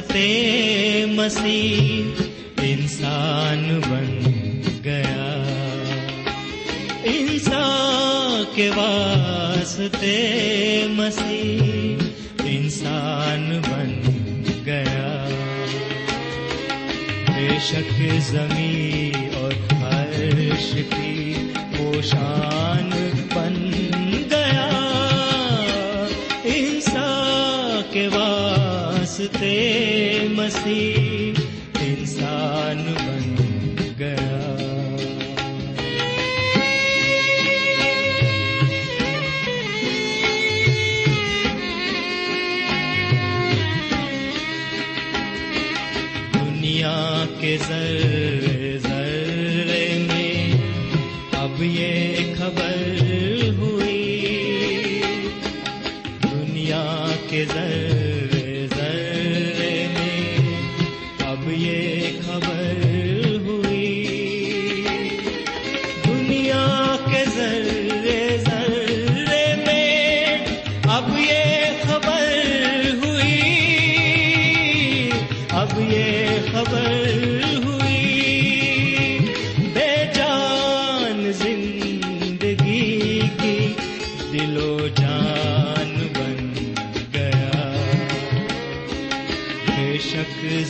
واسطے مسیح، انسان بن گیا۔ انسان کے واسطے مسیح، انسان بن گیا۔ بے شک زمین اور عرش کی وہ شان واسطے مسیح انسان بن گیا۔ دنیا کے ذرے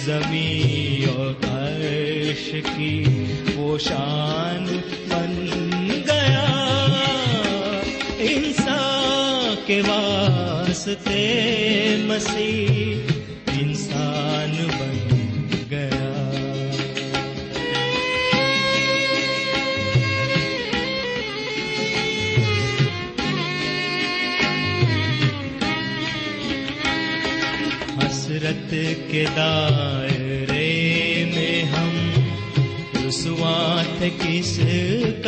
زمین اور عرش کی وہ شان بن گیا۔ انسان کے واسطے مسیح انسان بن گیا۔ حسرت کے دائرے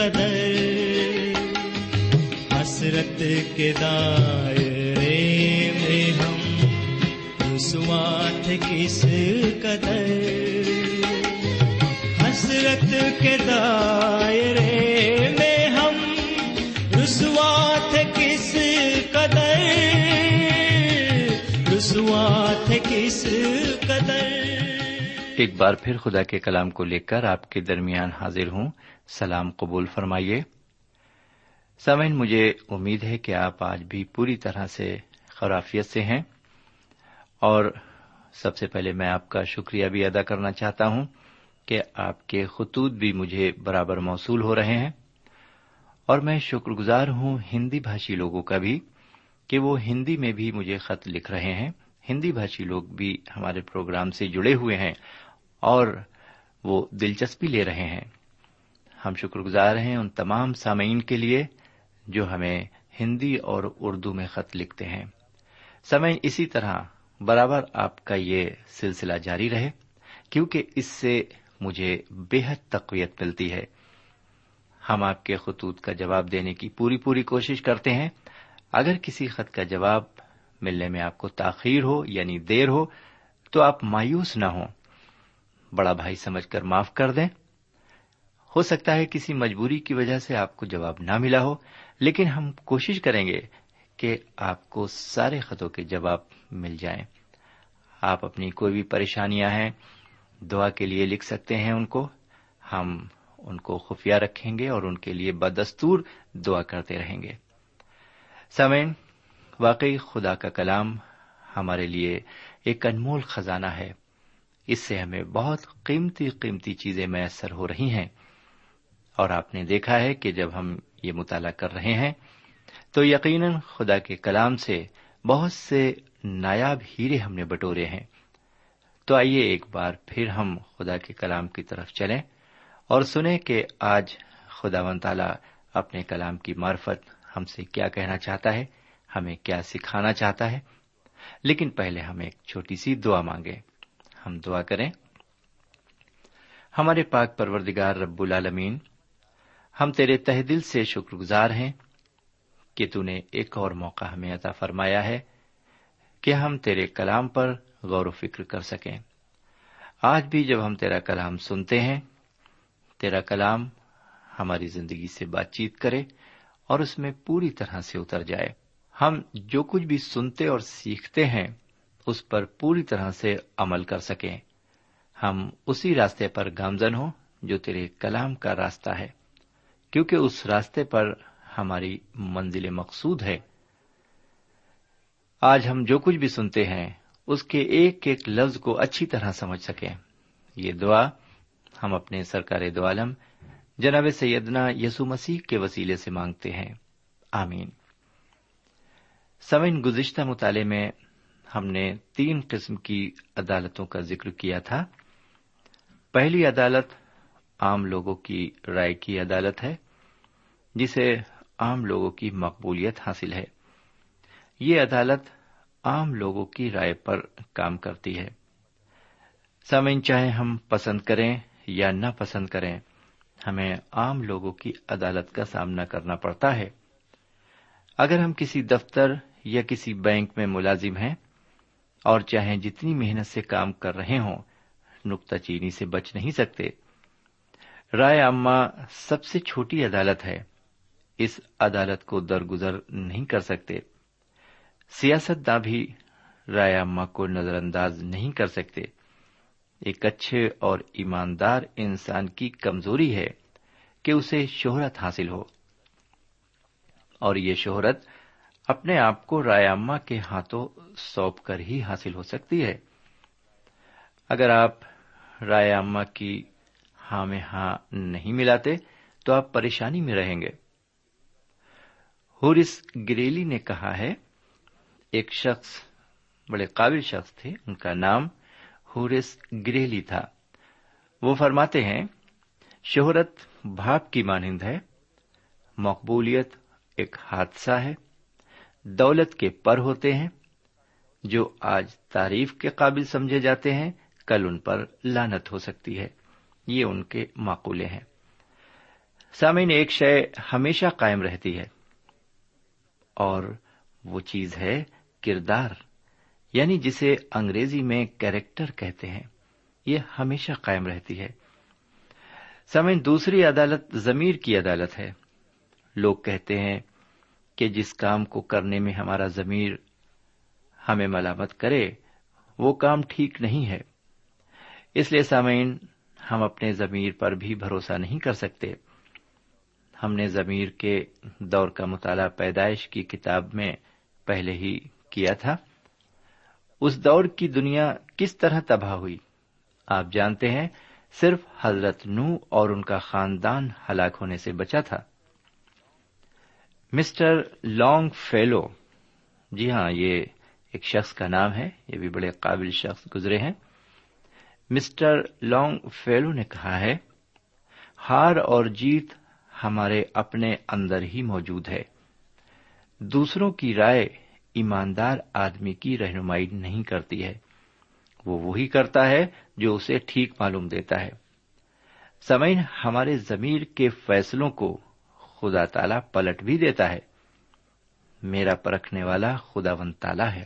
قدر حسرت کے دائرے میں ہم رسوات کس قدر۔ حسرت کے دائرے میں ہم رسوات کس قدر۔ رسوات کس قدر۔ ایک بار پھر خدا کے کلام کو لے کر آپ کے درمیان حاضر ہوں۔ سلام قبول فرمائیے۔ سمن مجھے امید ہے کہ آپ آج بھی پوری طرح سے خرافیت سے ہیں۔ اور سب سے پہلے میں آپ کا شکریہ بھی ادا کرنا چاہتا ہوں کہ آپ کے خطوط بھی مجھے برابر موصول ہو رہے ہیں۔ اور میں شکر گزار ہوں ہندی بھاشی لوگوں کا بھی کہ وہ ہندی میں بھی مجھے خط لکھ رہے ہیں۔ ہندی بھاشی لوگ بھی ہمارے پروگرام سے جڑے ہوئے ہیں اور وہ دلچسپی لے رہے ہیں۔ ہم شکر گزار ہیں ان تمام سامعین کے لیے جو ہمیں ہندی اور اردو میں خط لکھتے ہیں۔ سمے اسی طرح برابر آپ کا یہ سلسلہ جاری رہے کیونکہ اس سے مجھے بے حد تقویت ملتی ہے۔ ہم آپ کے خطوط کا جواب دینے کی پوری پوری کوشش کرتے ہیں۔ اگر کسی خط کا جواب ملنے میں آپ کو تاخیر ہو یعنی دیر ہو، تو آپ مایوس نہ ہوں۔ بڑا بھائی سمجھ کر معاف کر دیں۔ ہو سکتا ہے کسی مجبوری کی وجہ سے آپ کو جواب نہ ملا ہو، لیکن ہم کوشش کریں گے کہ آپ کو سارے خطوں کے جواب مل جائیں۔ آپ اپنی کوئی بھی پریشانیاں ہیں، دعا کے لیے لکھ سکتے ہیں ان کو۔ ہم ان کو خفیہ رکھیں گے اور ان کے لیے بدستور دعا کرتے رہیں گے۔ سمین واقعی خدا کا کلام ہمارے لیے ایک انمول خزانہ ہے۔ اس سے ہمیں بہت قیمتی قیمتی چیزیں میسر ہو رہی ہیں۔ اور آپ نے دیکھا ہے کہ جب ہم یہ مطالعہ کر رہے ہیں، تو یقیناً خدا کے کلام سے بہت سے نایاب ہیرے ہم نے بٹورے ہیں۔ تو آئیے ایک بار پھر ہم خدا کے کلام کی طرف چلیں اور سنیں کہ آج خدا و تعالی اپنے کلام کی معرفت ہم سے کیا کہنا چاہتا ہے، ہمیں کیا سکھانا چاہتا ہے۔ لیکن پہلے ہم ایک چھوٹی سی دعا مانگیں۔ ہم دعا کریں۔ ہمارے پاک پروردگار رب العالمین ہم تیرے تہ دل سے شکر گزار ہیں کہ تو نے ایک اور موقع ہمیں عطا فرمایا ہے کہ ہم تیرے کلام پر غور و فکر کر سکیں۔ آج بھی جب ہم تیرا کلام سنتے ہیں، تیرا کلام ہماری زندگی سے بات چیت کرے اور اس میں پوری طرح سے اتر جائے۔ ہم جو کچھ بھی سنتے اور سیکھتے ہیں، اس پر پوری طرح سے عمل کر سکیں۔ ہم اسی راستے پر گامزن ہوں جو تیرے کلام کا راستہ ہے۔ کیونکہ اس راستے پر ہماری منزل مقصود ہے۔ آج ہم جو کچھ بھی سنتے ہیں، اس کے ایک ایک لفظ کو اچھی طرح سمجھ سکیں۔ یہ دعا ہم اپنے سرکار دو عالم، جناب سیدنا یسو مسیح کے وسیلے سے مانگتے ہیں۔ آمین۔ سمن گزشتہ مطالعے میں ہم نے تین قسم کی عدالتوں کا ذکر کیا تھا۔ پہلی عدالت عام لوگوں کی رائے کی عدالت ہے، جسے عام لوگوں کی مقبولیت حاصل ہے۔ یہ عدالت عام لوگوں کی رائے پر کام کرتی ہے۔ سمن چاہے ہم پسند کریں یا نہ پسند کریں، ہمیں عام لوگوں کی عدالت کا سامنا کرنا پڑتا ہے۔ اگر ہم کسی دفتر یا کسی بینک میں ملازم ہیں اور چاہے جتنی محنت سے کام کر رہے ہوں نکتہ چینی سے بچ نہیں سکتے رائے عامہ سب سے چھوٹی عدالت ہے۔ اس عدالت کو درگزر نہیں کر سکتے۔ سیاست داں بھی رائے عامہ کو نظر انداز نہیں کر سکتے۔ ایک اچھے اور ایماندار انسان کی کمزوری ہے کہ اسے شہرت حاصل ہو۔ اور یہ شہرت اپنے آپ کو رائے عامہ کے ہاتھوں سونپ کر ہی حاصل ہو سکتی ہے۔ اگر آپ رائے عامہ کی ہاں میں ہاں نہیں ملاتے تو آپ پریشانی میں رہیں گے۔ ہورس گریلی نے کہا ہے، ایک شخص، بڑے قابل شخص تھے، ان کا نام ہورس گریلی تھا۔ وہ فرماتے ہیں، شہرت بھاپ کی مانند ہے، مقبولیت ایک حادثہ ہے، دولت کے پر ہوتے ہیں، جو آج تعریف کے قابل سمجھے جاتے ہیں، کل ان پر لانت ہو سکتی ہے۔ یہ ان کے معقولے ہیں۔ سامعین، ایک شے ہمیشہ قائم رہتی ہے۔ اور وہ چیز ہے کردار یعنی جسے انگریزی میں کیریکٹر کہتے ہیں۔ یہ ہمیشہ قائم رہتی ہے۔ سمن دوسری عدالت ضمیر کی عدالت ہے۔ لوگ کہتے ہیں کہ جس کام کو کرنے میں ہمارا ضمیر ہمیں ملامت کرے، وہ کام ٹھیک نہیں ہے۔ اس لیے سامعین ہم اپنے ضمیر پر بھی بھروسہ نہیں کر سکتے۔ ہم نے ضمیر کے دور کا مطالعہ پیدائش کی کتاب میں پہلے ہی کیا تھا۔ اس دور کی دنیا کس طرح تباہ ہوئی؟ آپ جانتے ہیں، صرف حضرت نو اور ان کا خاندان ہلاک ہونے سے بچا تھا۔ مسٹر لانگ فیلو جی ہاں یہ ایک شخص کا نام ہے، یہ بھی بڑے قابل شخص گزرے ہیں۔ مسٹر لانگ فیلو نے کہا ہے، ہار اور جیت ہمارے اپنے اندر ہی موجود ہے۔ دوسروں کی رائے ایماندار آدمی کی رہنمائی نہیں کرتی ہے۔ وہ وہی کرتا ہے جو اسے ٹھیک معلوم دیتا ہے۔ سمعین ہمارے ضمیر کے فیصلوں کو خدا تعالی پلٹ بھی دیتا ہے۔ میرا پرکھنے والا خدا ون تالا ہے۔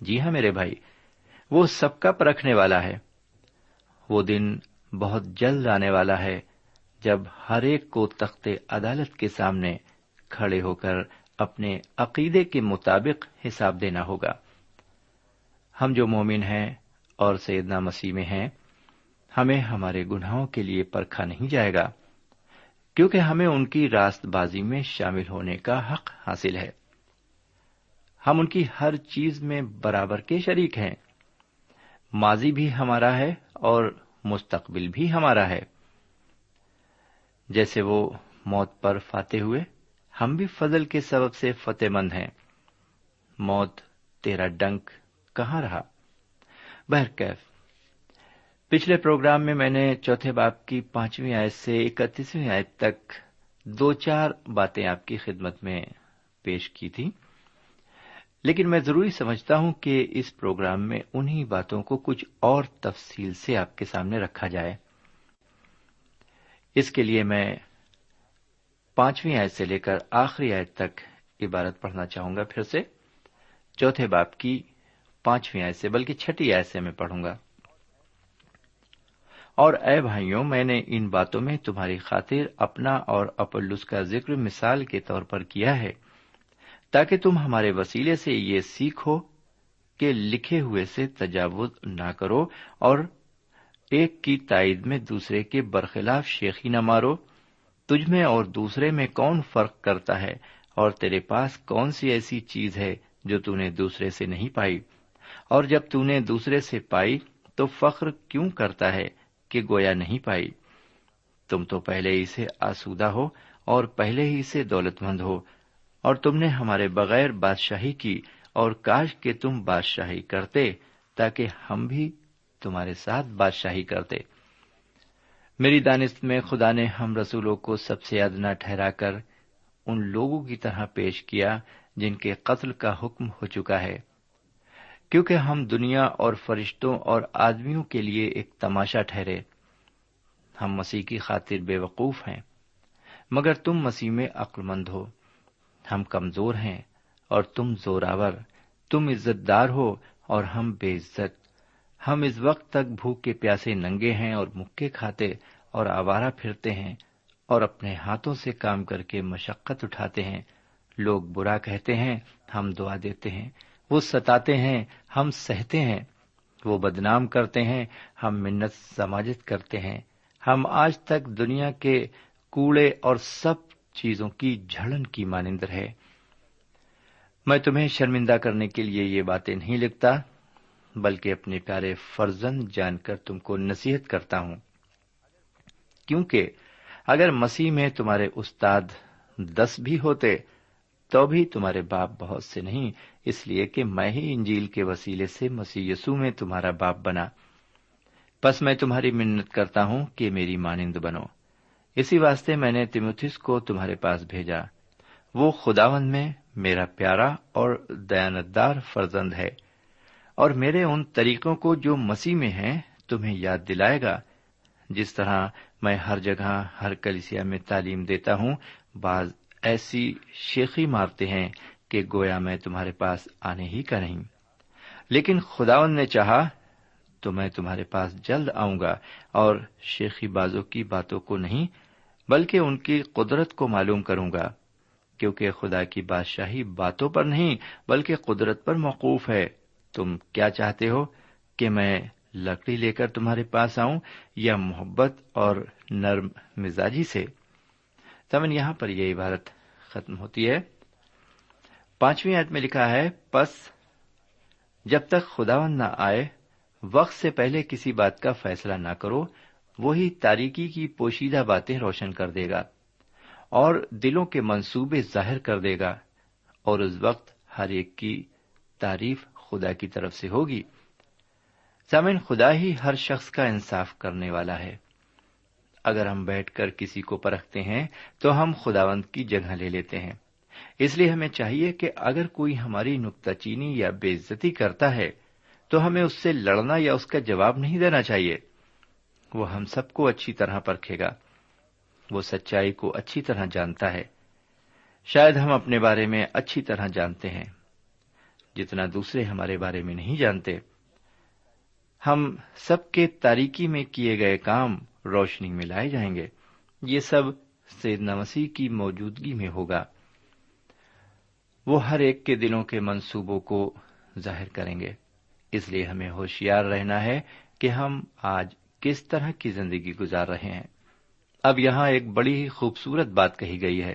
جی ہاں میرے بھائی وہ سب کا پرکھنے والا ہے۔ وہ دن بہت جلد آنے والا ہے جب ہر ایک کو تخت عدالت کے سامنے کھڑے ہو کر اپنے عقیدے کے مطابق حساب دینا ہوگا۔ ہم جو مومن ہیں اور سیدنا مسیح میں ہیں، ہمیں ہمارے گناہوں کے لیے پرکھا نہیں جائے گا، کیونکہ ہمیں ان کی راست بازی میں شامل ہونے کا حق حاصل ہے۔ ہم ان کی ہر چیز میں برابر کے شریک ہیں۔ ماضی بھی ہمارا ہے اور مستقبل بھی ہمارا ہے۔ جیسے وہ موت پر فاتح ہوئے، ہم بھی فضل کے سبب سے فتح مند ہیں۔ موت تیرا ڈنک کہاں رہا؟ بہرکیف پچھلے پروگرام میں میں نے چوتھے باپ کی پانچویں آیت سے اکتیسویں آیت تک دو چار باتیں آپ کی خدمت میں پیش کی تھی لیکن میں ضروری سمجھتا ہوں کہ اس پروگرام میں انہی باتوں کو کچھ اور تفصیل سے آپ کے سامنے رکھا جائے۔ اس کے لیے میں پانچویں آیت سے لے کر آخری آیت تک عبارت پڑھنا چاہوں گا پھر سے۔ چوتھے باپ کی پانچویں آیت سے، بلکہ چھٹی آیت سے میں پڑھوں گا۔ اور اے بھائیوں، میں نے ان باتوں میں تمہاری خاطر اپنا اور اپلس کا ذکر مثال کے طور پر کیا ہے۔ تاکہ تم ہمارے وسیلے سے یہ سیکھو کہ لکھے ہوئے سے تجاوز نہ کرو اور ایک کی تائید میں دوسرے کے برخلاف شیخی نہ مارو۔ تجھ میں اور دوسرے میں کون فرق کرتا ہے اور تیرے پاس کون سی ایسی چیز ہے جو تو نے دوسرے سے نہیں پائی؟ اور جب تو نے دوسرے سے پائی تو فخر کیوں کرتا ہے کہ گویا نہیں پائی؟ تم تو پہلے ہی سے آسودہ ہو اور پہلے ہی سے دولت مند ہو۔ اور تم نے ہمارے بغیر بادشاہی کی اور کاش کے تم بادشاہی کرتے تاکہ ہم بھی تمہارے ساتھ بادشاہی کرتے۔ میری دانست میں خدا نے ہم رسولوں کو سب سے ادنا ٹھہرا کر ان لوگوں کی طرح پیش کیا جن کے قتل کا حکم ہو چکا ہے۔ کیونکہ ہم دنیا اور فرشتوں اور آدمیوں کے لیے ایک تماشا ٹھہرے۔ ہم مسیح کی خاطر بے وقوف ہیں، مگر تم مسیح میں عقل مند ہو۔ ہم کمزور ہیں اور تم زوراور، تم عزت دار ہو اور ہم بے عزت۔ ہم اس وقت تک بھوک کے پیاسے ننگے ہیں اور مکے کھاتے اور آوارہ پھرتے ہیں اور اپنے ہاتھوں سے کام کر کے مشقت اٹھاتے ہیں۔ لوگ برا کہتے ہیں، ہم دعا دیتے ہیں۔ وہ ستاتے ہیں، ہم سہتے ہیں۔ وہ بدنام کرتے ہیں، ہم منت سماجت کرتے ہیں۔ ہم آج تک دنیا کے کوڑے اور سب چیزوں کی جھڑن کی مانند ہے۔ میں تمہیں شرمندہ کرنے کے لیے یہ باتیں نہیں لکھتا، بلکہ اپنے پیارے فرزند جان کر تم کو نصیحت کرتا ہوں۔ کیونکہ اگر مسیح میں تمہارے استاد دس بھی ہوتے، تو بھی تمہارے باپ بہت سے نہیں، اس لیے کہ میں ہی انجیل کے وسیلے سے مسیح یسو میں تمہارا باپ بنا۔ بس میں تمہاری منت کرتا ہوں کہ میری مانند بنو۔ اسی واسطے میں نے تموتھس کو تمہارے پاس بھیجا۔ وہ خداون میں میرا پیارا اور دیانتدار فرزند ہے اور میرے ان طریقوں کو جو مسیح میں ہیں تمہیں یاد دلائے گا۔ جس طرح میں ہر جگہ، ہر کلیسیا میں تعلیم دیتا ہوں، بعض ایسی شیخی مارتے ہیں کہ گویا میں تمہارے پاس آنے ہی کا نہیں۔ لیکن خداون نے چاہا تو میں تمہارے پاس جلد آؤں گا اور شیخی بازوں کی باتوں کو نہیں بلکہ ان کی قدرت کو معلوم کروں گا، کیونکہ خدا کی بادشاہی باتوں پر نہیں، بلکہ قدرت پر موقوف ہے۔ تم کیا چاہتے ہو کہ میں لکڑی لے کر تمہارے پاس آؤں یا محبت اور نرم مزاجی سے؟ تمن یہاں پر یہ عبارت ختم ہوتی ہے۔ پانچویں عید میں لکھا ہے، پس جب تک خداون نہ آئے، وقت سے پہلے کسی بات کا فیصلہ نہ کرو وہی تاریکی کی پوشیدہ باتیں روشن کر دے گا اور دلوں کے منصوبے ظاہر کر دے گا اور اس وقت ہر ایک کی تعریف خدا کی طرف سے ہوگی۔ سامن خدا ہی ہر شخص کا انصاف کرنے والا ہے۔ اگر ہم بیٹھ کر کسی کو پرکھتے ہیں تو ہم خداوند کی جگہ لے لیتے ہیں۔ اس لیے ہمیں چاہیے کہ اگر کوئی ہماری نکتہ چینی یا بے عزتی کرتا ہے تو ہمیں اس سے لڑنا یا اس کا جواب نہیں دینا چاہیے۔ وہ ہم سب کو اچھی طرح پرکھے گا۔ وہ سچائی کو اچھی طرح جانتا ہے۔ شاید ہم اپنے بارے میں اچھی طرح جانتے ہیں۔ جتنا دوسرے ہمارے بارے میں نہیں جانتے۔ ہم سب کے تاریکی میں کیے گئے کام روشنی میں لائے جائیں گے۔ یہ سب سیدنا مسیح کی موجودگی میں ہوگا۔ وہ ہر ایک کے دلوں کے منصوبوں کو ظاہر کریں گے۔ اس لیے ہمیں ہوشیار رہنا ہے کہ ہم آج کس طرح کی زندگی گزار رہے ہیں؟ اب یہاں ایک بڑی ہی خوبصورت بات کہی گئی ہے۔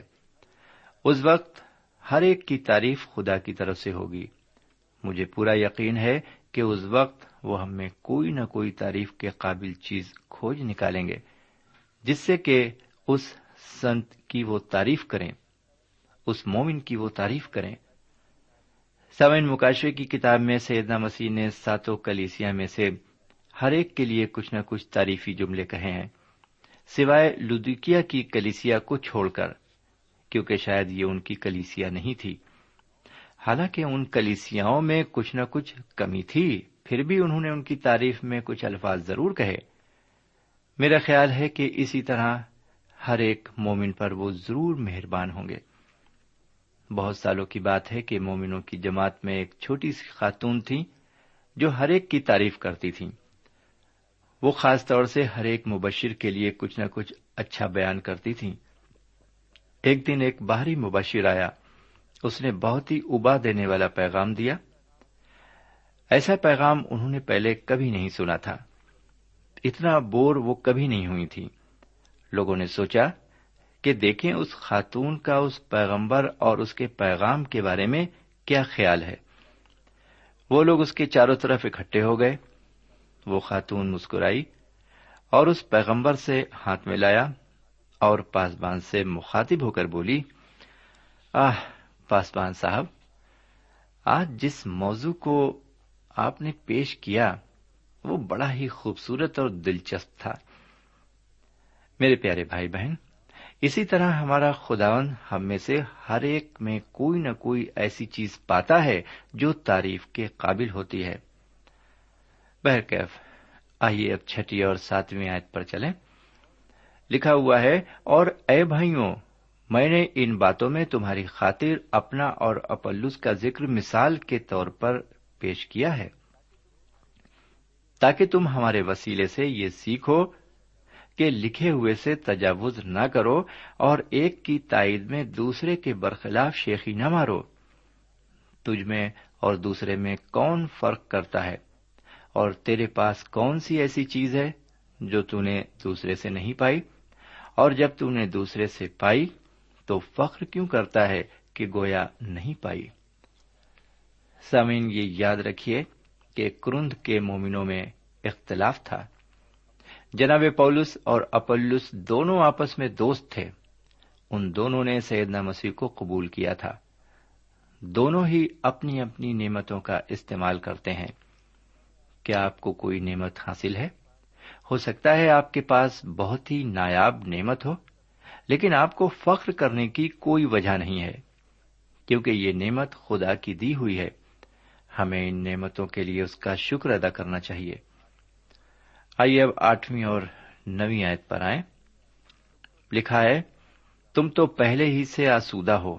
اس وقت ہر ایک کی تعریف خدا کی طرف سے ہوگی۔ مجھے پورا یقین ہے کہ اس وقت وہ ہم میں کوئی نہ کوئی تعریف کے قابل چیز کھوج نکالیں گے، جس سے کہ اس سنت کی وہ تعریف کریں، اس مومن کی وہ تعریف کریں۔ سوئن مکاشوے کی کتاب میں سیدنا مسیح نے ساتوں کلیسیا میں سے ہر ایک کے لیے کچھ نہ کچھ تعریفی جملے کہے ہیں۔ سوائے لدیکیا کی کلیسیا کو چھوڑ کر، کیونکہ شاید یہ ان کی کلیسیا نہیں تھی۔ حالانکہ ان کلیسیاؤں میں کچھ نہ کچھ کمی تھی، پھر بھی انہوں نے ان کی تعریف میں کچھ الفاظ ضرور کہے۔ میرا خیال ہے کہ اسی طرح ہر ایک مومن پر وہ ضرور مہربان ہوں گے۔ بہت سالوں کی بات ہے کہ مومنوں کی جماعت میں ایک چھوٹی سی خاتون تھی جو ہر ایک کی تعریف کرتی تھی وہ خاص طور سے ہر ایک مبشر کے لیے کچھ نہ کچھ اچھا بیان کرتی تھی ایک دن ایک باہری مبشر آیا۔ اس نے بہت ہی ابا دینے والا پیغام دیا۔ ایسا پیغام انہوں نے پہلے کبھی نہیں سنا تھا۔ اتنا بور وہ کبھی نہیں ہوئی تھی۔ لوگوں نے سوچا کہ دیکھیں اس خاتون کا اس پیغمبر اور اس کے پیغام کے بارے میں کیا خیال ہے۔ وہ لوگ اس کے چاروں طرف اکٹھے ہو گئے۔ وہ خاتون مسکرائی اور اس پیغمبر سے ہاتھ میں لایا اور پاسبان سے مخاطب ہو کر بولی، آہ، پاسبان صاحب، آج جس موضوع کو آپ نے پیش کیا، وہ بڑا ہی خوبصورت اور دلچسپ تھا۔ میرے پیارے بھائی بہن، اسی طرح ہمارا خداون ہم میں سے ہر ایک میں کوئی نہ کوئی ایسی چیز پاتا ہے جو تعریف کے قابل ہوتی ہے۔ بہرکیف، آئیے اب چھٹی اور ساتویں آیت پر چلیں۔ لکھا ہوا ہے، اور اے بھائیوں، میں نے ان باتوں میں تمہاری خاطر اپنا اور اپلس کا ذکر مثال کے طور پر پیش کیا ہے، تاکہ تم ہمارے وسیلے سے یہ سیکھو کہ لکھے ہوئے سے تجاوز نہ کرو اور ایک کی تائید میں دوسرے کے برخلاف شیخی نہ مارو۔ تجھ میں اور دوسرے میں کون فرق کرتا ہے؟ اور تیرے پاس کون سی ایسی چیز ہے جو تو نے دوسرے سے نہیں پائی؟ اور جب تو نے دوسرے سے پائی، تو فخر کیوں کرتا ہے کہ گویا نہیں پائی؟ سامعین، یہ یاد رکھیے کہ کرند کے مومنوں میں اختلاف تھا۔ جناب پولس اور اپلس دونوں آپس میں دوست تھے۔ ان دونوں نے سیدنا مسیح کو قبول کیا تھا۔ دونوں ہی اپنی اپنی نعمتوں کا استعمال کرتے ہیں۔ کیا آپ کو کوئی نعمت حاصل ہے؟ ہو سکتا ہے آپ کے پاس بہت ہی نایاب نعمت ہو، لیکن آپ کو فخر کرنے کی کوئی وجہ نہیں ہے، کیونکہ یہ نعمت خدا کی دی ہوئی ہے۔ ہمیں ان نعمتوں کے لیے اس کا شکر ادا کرنا چاہیے۔ آئیے اب آٹھویں اور نویں آیت پر آئیں۔ لکھا ہے، تم تو پہلے ہی سے آسودہ ہو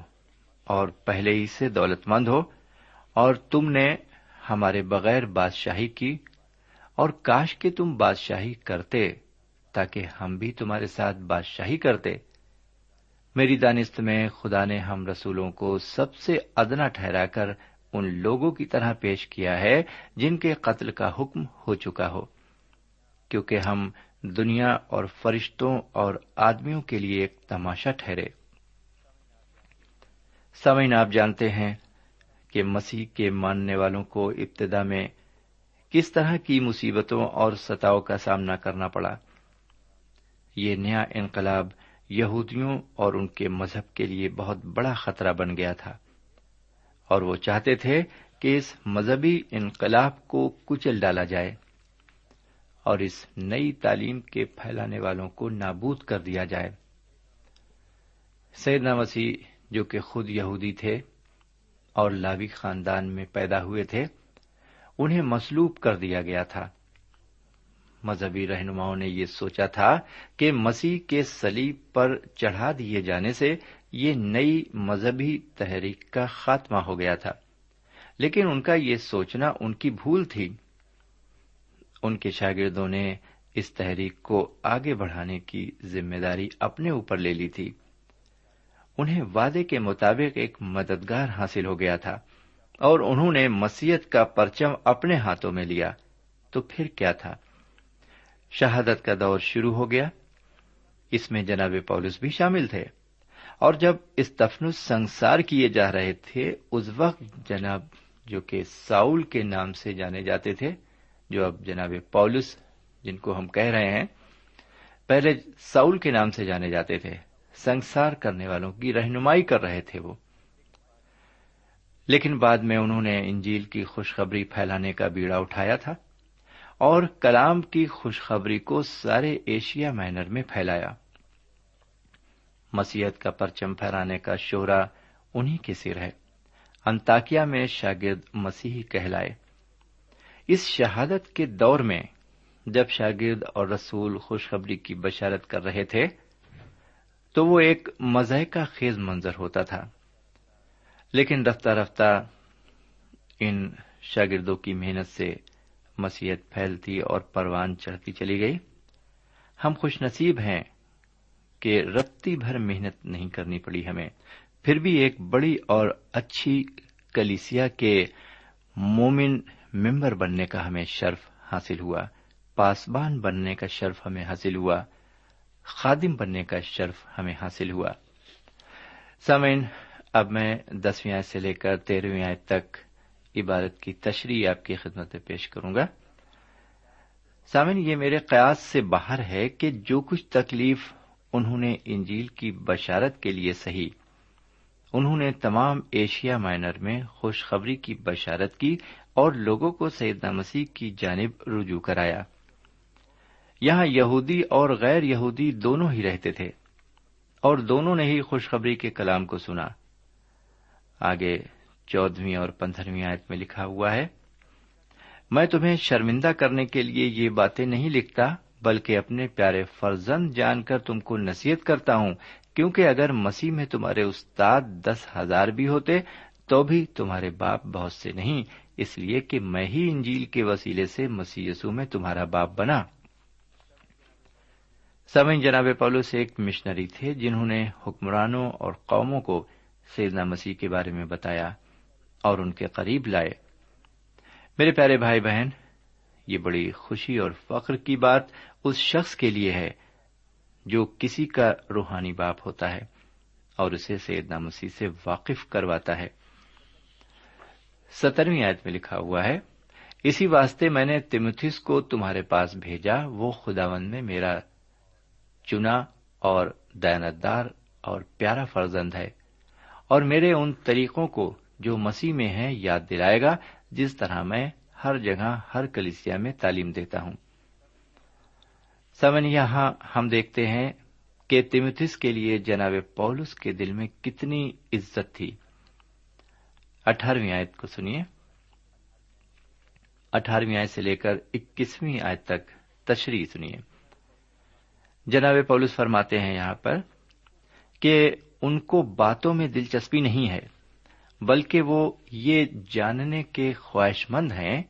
اور پہلے ہی سے دولت مند ہو اور تم نے ہمارے بغیر بادشاہی کی اور کاش کے تم بادشاہی کرتے تاکہ ہم بھی تمہارے ساتھ بادشاہی کرتے۔ میری دانست میں خدا نے ہم رسولوں کو سب سے ادنا ٹھہرا کر ان لوگوں کی طرح پیش کیا ہے جن کے قتل کا حکم ہو چکا ہو۔ کیونکہ ہم دنیا اور فرشتوں اور آدمیوں کے لیے ایک تماشا ٹھہرے۔ سمعین آپ جانتے ہیں کہ مسیح کے ماننے والوں کو ابتدا میں کس طرح کی مصیبتوں اور ستاؤ کا سامنا کرنا پڑا؟ یہ نیا انقلاب یہودیوں اور ان کے مذہب کے لیے بہت بڑا خطرہ بن گیا تھا۔ اور وہ چاہتے تھے کہ اس مذہبی انقلاب کو کچل ڈالا جائے اور اس نئی تعلیم کے پھیلانے والوں کو نابود کر دیا جائے۔ سیدنا مسیح جو کہ خود یہودی تھے اور لاوی خاندان میں پیدا ہوئے تھے، انہیں مسلوب کر دیا گیا تھا۔ مذہبی رہنماؤں نے یہ سوچا تھا کہ مسیح کے سلیب پر چڑھا دیے جانے سے یہ نئی مذہبی تحریک کا خاتمہ ہو گیا تھا۔ لیکن ان کا یہ سوچنا ان کی بھول تھی۔ ان کے شاگردوں نے اس تحریک کو آگے بڑھانے کی ذمہ داری اپنے اوپر لے لی تھی۔ انہیں وعدے کے مطابق ایک مددگار حاصل ہو گیا تھا اور انہوں نے مسیت کا پرچم اپنے ہاتھوں میں لیا۔ تو پھر کیا تھا؟ شہادت کا دور شروع ہو گیا۔ اس میں جناب پولس بھی شامل تھے۔ اور جب اس تفنس سنسار کیے جا رہے تھے، اس وقت جناب جو کہ ساؤل کے نام سے جانے جاتے تھے، جو اب جناب پولس جن کو ہم کہہ رہے ہیں، پہلے ساؤل کے نام سے جانے جاتے تھے۔ سنسار کرنے والوں کی رہنمائی کر رہے تھے وہ۔ لیکن بعد میں انہوں نے انجیل کی خوشخبری پھیلانے کا بیڑا اٹھایا تھا اور کلام کی خوشخبری کو سارے ایشیا مائنر میں پھیلایا۔ مسیحت کا پرچم پھیرانے کا شعرا انہی کے سر ہے۔ انتاکیا میں شاگرد مسیحی کہلائے۔ اس شہادت کے دور میں جب شاگرد اور رسول خوشخبری کی بشارت کر رہے تھے تو وہ ایک مذائقہ خیز منظر ہوتا تھا۔ لیکن رفتہ رفتہ ان شاگردوں کی محنت سے مسیحت پھیلتی اور پروان چڑھتی چلی گئی۔ ہم خوش نصیب ہیں کہ رتی بھر محنت نہیں کرنی پڑی ہمیں۔ پھر بھی ایک بڑی اور اچھی کلیسیا کے مومن ممبر بننے کا ہمیں شرف حاصل ہوا۔ پاسبان بننے کا شرف ہمیں حاصل ہوا۔ خادم بننے کا شرف ہمیں حاصل ہوا۔ سامعین، اب میں دسویں آیت سے لے کر تیرہویں آیت تک عبارت کی تشریح آپ کی خدمت میں پیش کروں گا۔ سامن یہ میرے قیاس سے باہر ہے کہ جو کچھ تکلیف انہوں نے انجیل کی بشارت کے لیے سہی، انہوں نے تمام ایشیا مائنر میں خوشخبری کی بشارت کی اور لوگوں کو سیدنا مسیح کی جانب رجوع کرایا۔ یہاں یہودی اور غیر یہودی دونوں ہی رہتے تھے اور دونوں نے ہی خوشخبری کے کلام کو سنا۔ آگے چودہویں اور پندرہویں آیت میں لکھا ہوا ہے، میں تمہیں شرمندہ کرنے کے لیے یہ باتیں نہیں لکھتا، بلکہ اپنے پیارے فرزند جان کر تم کو نصیحت کرتا ہوں، کیونکہ اگر مسیح میں تمہارے استاد دس ہزار بھی ہوتے، تو بھی تمہارے باپ بہت سے نہیں، اس لیے کہ میں ہی انجیل کے وسیلے سے مسی میں تمہارا باپ بنا۔ سمن جناب پولو سے ایک مشنری تھے جنہوں نے حکمرانوں اور قوموں کو سیدنا مسیح کے بارے میں بتایا اور ان کے قریب لائے۔ میرے پیارے بھائی بہن، یہ بڑی خوشی اور فخر کی بات اس شخص کے لیے ہے جو کسی کا روحانی باپ ہوتا ہے اور اسے سیدنا مسیح سے واقف کرواتا ہے۔ سترویں آیت میں لکھا ہوا ہے، اسی واسطے میں نے تمتھس کو تمہارے پاس بھیجا، وہ خداون میں میرا چنا اور دیانتدار اور پیارا فرزند ہے۔ اور میرے ان طریقوں کو جو مسیح میں ہیں یاد دلائے گا، جس طرح میں ہر جگہ، ہر کلیسیا میں تعلیم دیتا ہوں۔ سمن، یہاں ہم دیکھتے ہیں کہ تمتس کے لیے جناب پولس کے دل میں کتنی عزت تھی۔ اٹھارہویں آیت کو سنیے۔ اٹھارہویں آیت سے لے کر اکیسویں آیت تک تشریح سنیے۔ جناب پولس فرماتے ہیں یہاں پر کہ ان کو باتوں میں دلچسپی نہیں ہے، بلکہ وہ یہ جاننے کے خواہش مند ہیں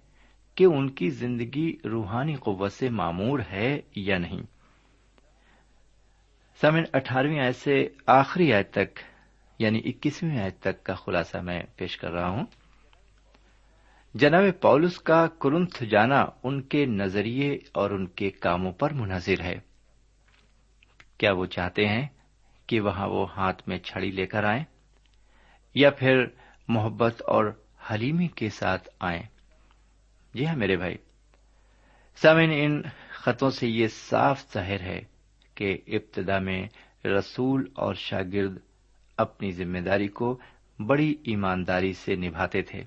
کہ ان کی زندگی روحانی قوت سے معمور ہے یا نہیں۔ سمن اٹھارہویں آیت سے آخری آیت تک یعنی اکیسویں آیت تک کا خلاصہ میں پیش کر رہا ہوں۔ جناب پولس کا کرنتھ جانا ان کے نظریے اور ان کے کاموں پر منحصر ہے۔ کیا وہ چاہتے ہیں کہ وہاں وہ ہاتھ میں چھڑی لے کر آئیں یا پھر محبت اور حلیمی کے ساتھ آئیں؟ جی ہاں میرے بھائی سامن ان خطوں سے یہ صاف ظاہر ہے کہ ابتدا میں رسول اور شاگرد اپنی ذمہ داری کو بڑی ایمانداری سے نبھاتے تھے۔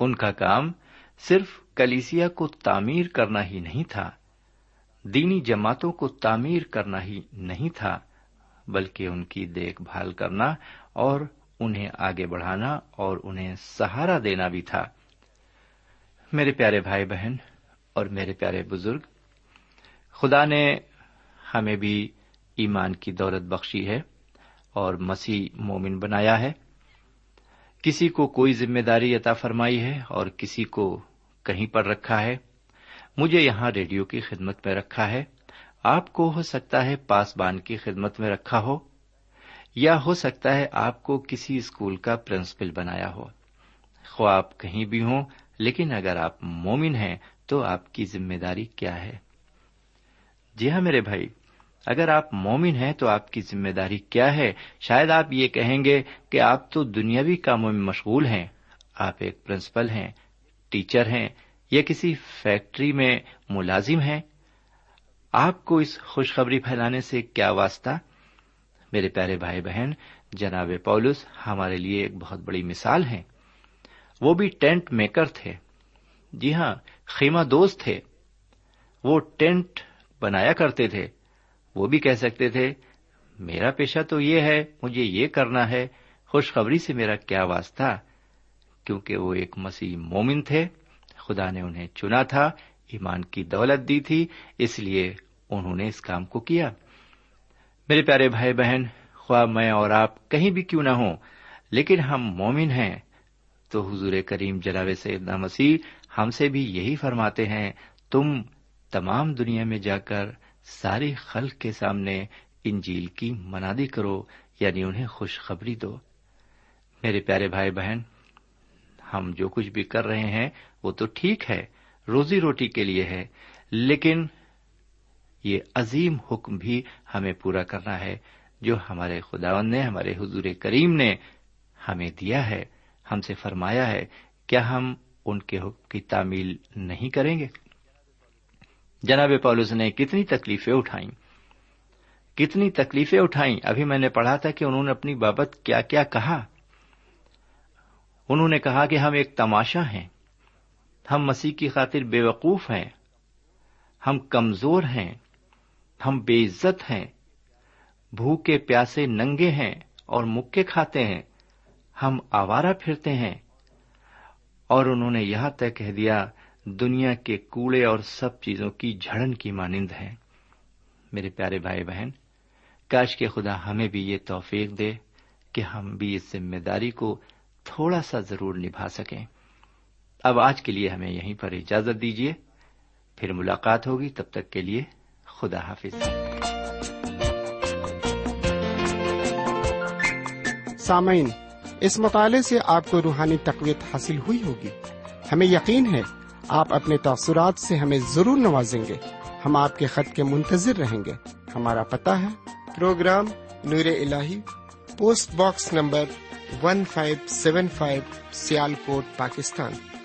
ان کا کام صرف کلیسیا کو تعمیر کرنا ہی نہیں تھا۔ دینی جماعتوں کو تعمیر کرنا ہی نہیں تھا، بلکہ ان کی دیکھ بھال کرنا اور انہیں آگے بڑھانا اور انہیں سہارا دینا بھی تھا۔ میرے پیارے بھائی بہن اور میرے پیارے بزرگ، خدا نے ہمیں بھی ایمان کی دولت بخشی ہے اور مسیح مومن بنایا ہے۔ کسی کو کوئی ذمہ داری عطا فرمائی ہے اور کسی کو کہیں پر رکھا ہے۔ مجھے یہاں ریڈیو کی خدمت میں رکھا ہے۔ آپ کو ہو سکتا ہے پاسبان کی خدمت میں رکھا ہو، یا ہو سکتا ہے آپ کو کسی اسکول کا پرنسپل بنایا ہو۔ خواہ آپ کہیں بھی ہوں، لیکن اگر آپ مومن ہیں تو آپ کی ذمہ داری کیا ہے؟ جی ہاں میرے بھائی، اگر آپ مومن ہیں تو آپ کی ذمہ داری کیا ہے؟ شاید آپ یہ کہیں گے کہ آپ تو دنیاوی کاموں میں مشغول ہیں۔ آپ ایک پرنسپل ہیں، ٹیچر ہیں یا کسی فیکٹری میں ملازم ہیں؟ آپ کو اس خوشخبری پھیلانے سے کیا واسطہ؟ میرے پیارے بھائی بہن، جناب پولس ہمارے لیے ایک بہت بڑی مثال ہیں۔ وہ بھی ٹینٹ میکر تھے۔ جی ہاں خیمہ دوست تھے۔ وہ ٹینٹ بنایا کرتے تھے۔ وہ بھی کہہ سکتے تھے، میرا پیشہ تو یہ ہے، مجھے یہ کرنا ہے۔ خوشخبری سے میرا کیا واسطہ؟ کیونکہ وہ ایک مسیح مومن تھے۔ خدا نے انہیں چنا تھا، ایمان کی دولت دی تھی، اس لیے انہوں نے اس کام کو کیا۔ میرے پیارے بھائی بہن، خواہ میں اور آپ کہیں بھی کیوں نہ ہوں، لیکن ہم مومن ہیں، تو حضور کریم جناب سیدنا مسیح ہم سے بھی یہی فرماتے ہیں، تم تمام دنیا میں جا کر ساری خلق کے سامنے انجیل کی منادی کرو یعنی انہیں خوشخبری دو۔ میرے پیارے بھائی بہن، ہم جو کچھ بھی کر رہے ہیں وہ تو ٹھیک ہے، روزی روٹی کے لیے ہے، لیکن یہ عظیم حکم بھی ہمیں پورا کرنا ہے، جو ہمارے خداون نے، ہمارے حضور کریم نے ہمیں دیا ہے، ہم سے فرمایا ہے، کیا ہم ان کے حکم کی تعمیل نہیں کریں گے؟ جناب پولس نے کتنی تکلیفیں اٹھائیں۔ کتنی تکلیفیں اٹھائیں۔ ابھی میں نے پڑھا تھا کہ انہوں نے اپنی بابت کیا کیا کہا۔ انہوں نے کہا کہ ہم ایک تماشا ہیں۔ ہم مسیح کی خاطر بے وقوف ہیں، ہم کمزور ہیں، ہم بے عزت ہیں، بھوکے پیاسے ننگے ہیں اور مکے کھاتے ہیں، ہم آوارہ پھرتے ہیں۔ اور انہوں نے یہاں تک کہہ دیا، دنیا کے کوڑے اور سب چیزوں کی جھڑن کی مانند ہے۔ میرے پیارے بھائی بہن، کاش کے خدا ہمیں بھی یہ توفیق دے کہ ہم بھی اس ذمہ داری کو تھوڑا سا ضرور نبھا سکیں۔ اب آج کے لیے ہمیں یہیں پر اجازت دیجیے پھر ملاقات ہوگی، تب تک کے لیے خدا حافظ۔ سامعین، اس مطالعے سے آپ کو روحانی تقویت حاصل ہوئی ہوگی۔ ہمیں یقین ہے، آپ اپنے تاثرات سے ہمیں ضرور نوازیں گے۔ ہم آپ کے خط کے منتظر رہیں گے۔ ہمارا پتا ہے، program Noor al post box number one five seven five Sialkot, Pakistan.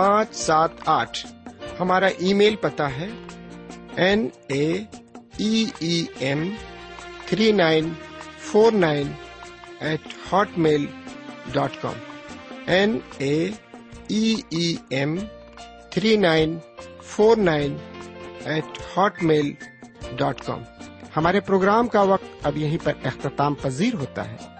پانچ سات آٹھ۔ ہمارا ای میل پتا ہے۔ N A E M three nine four nine eight Hotmail dot com. N A E M three nine four nine eight Hotmail dot com. ہمارے programme کا وقت اب یہیں پر اختتام پذیر ہوتا ہے۔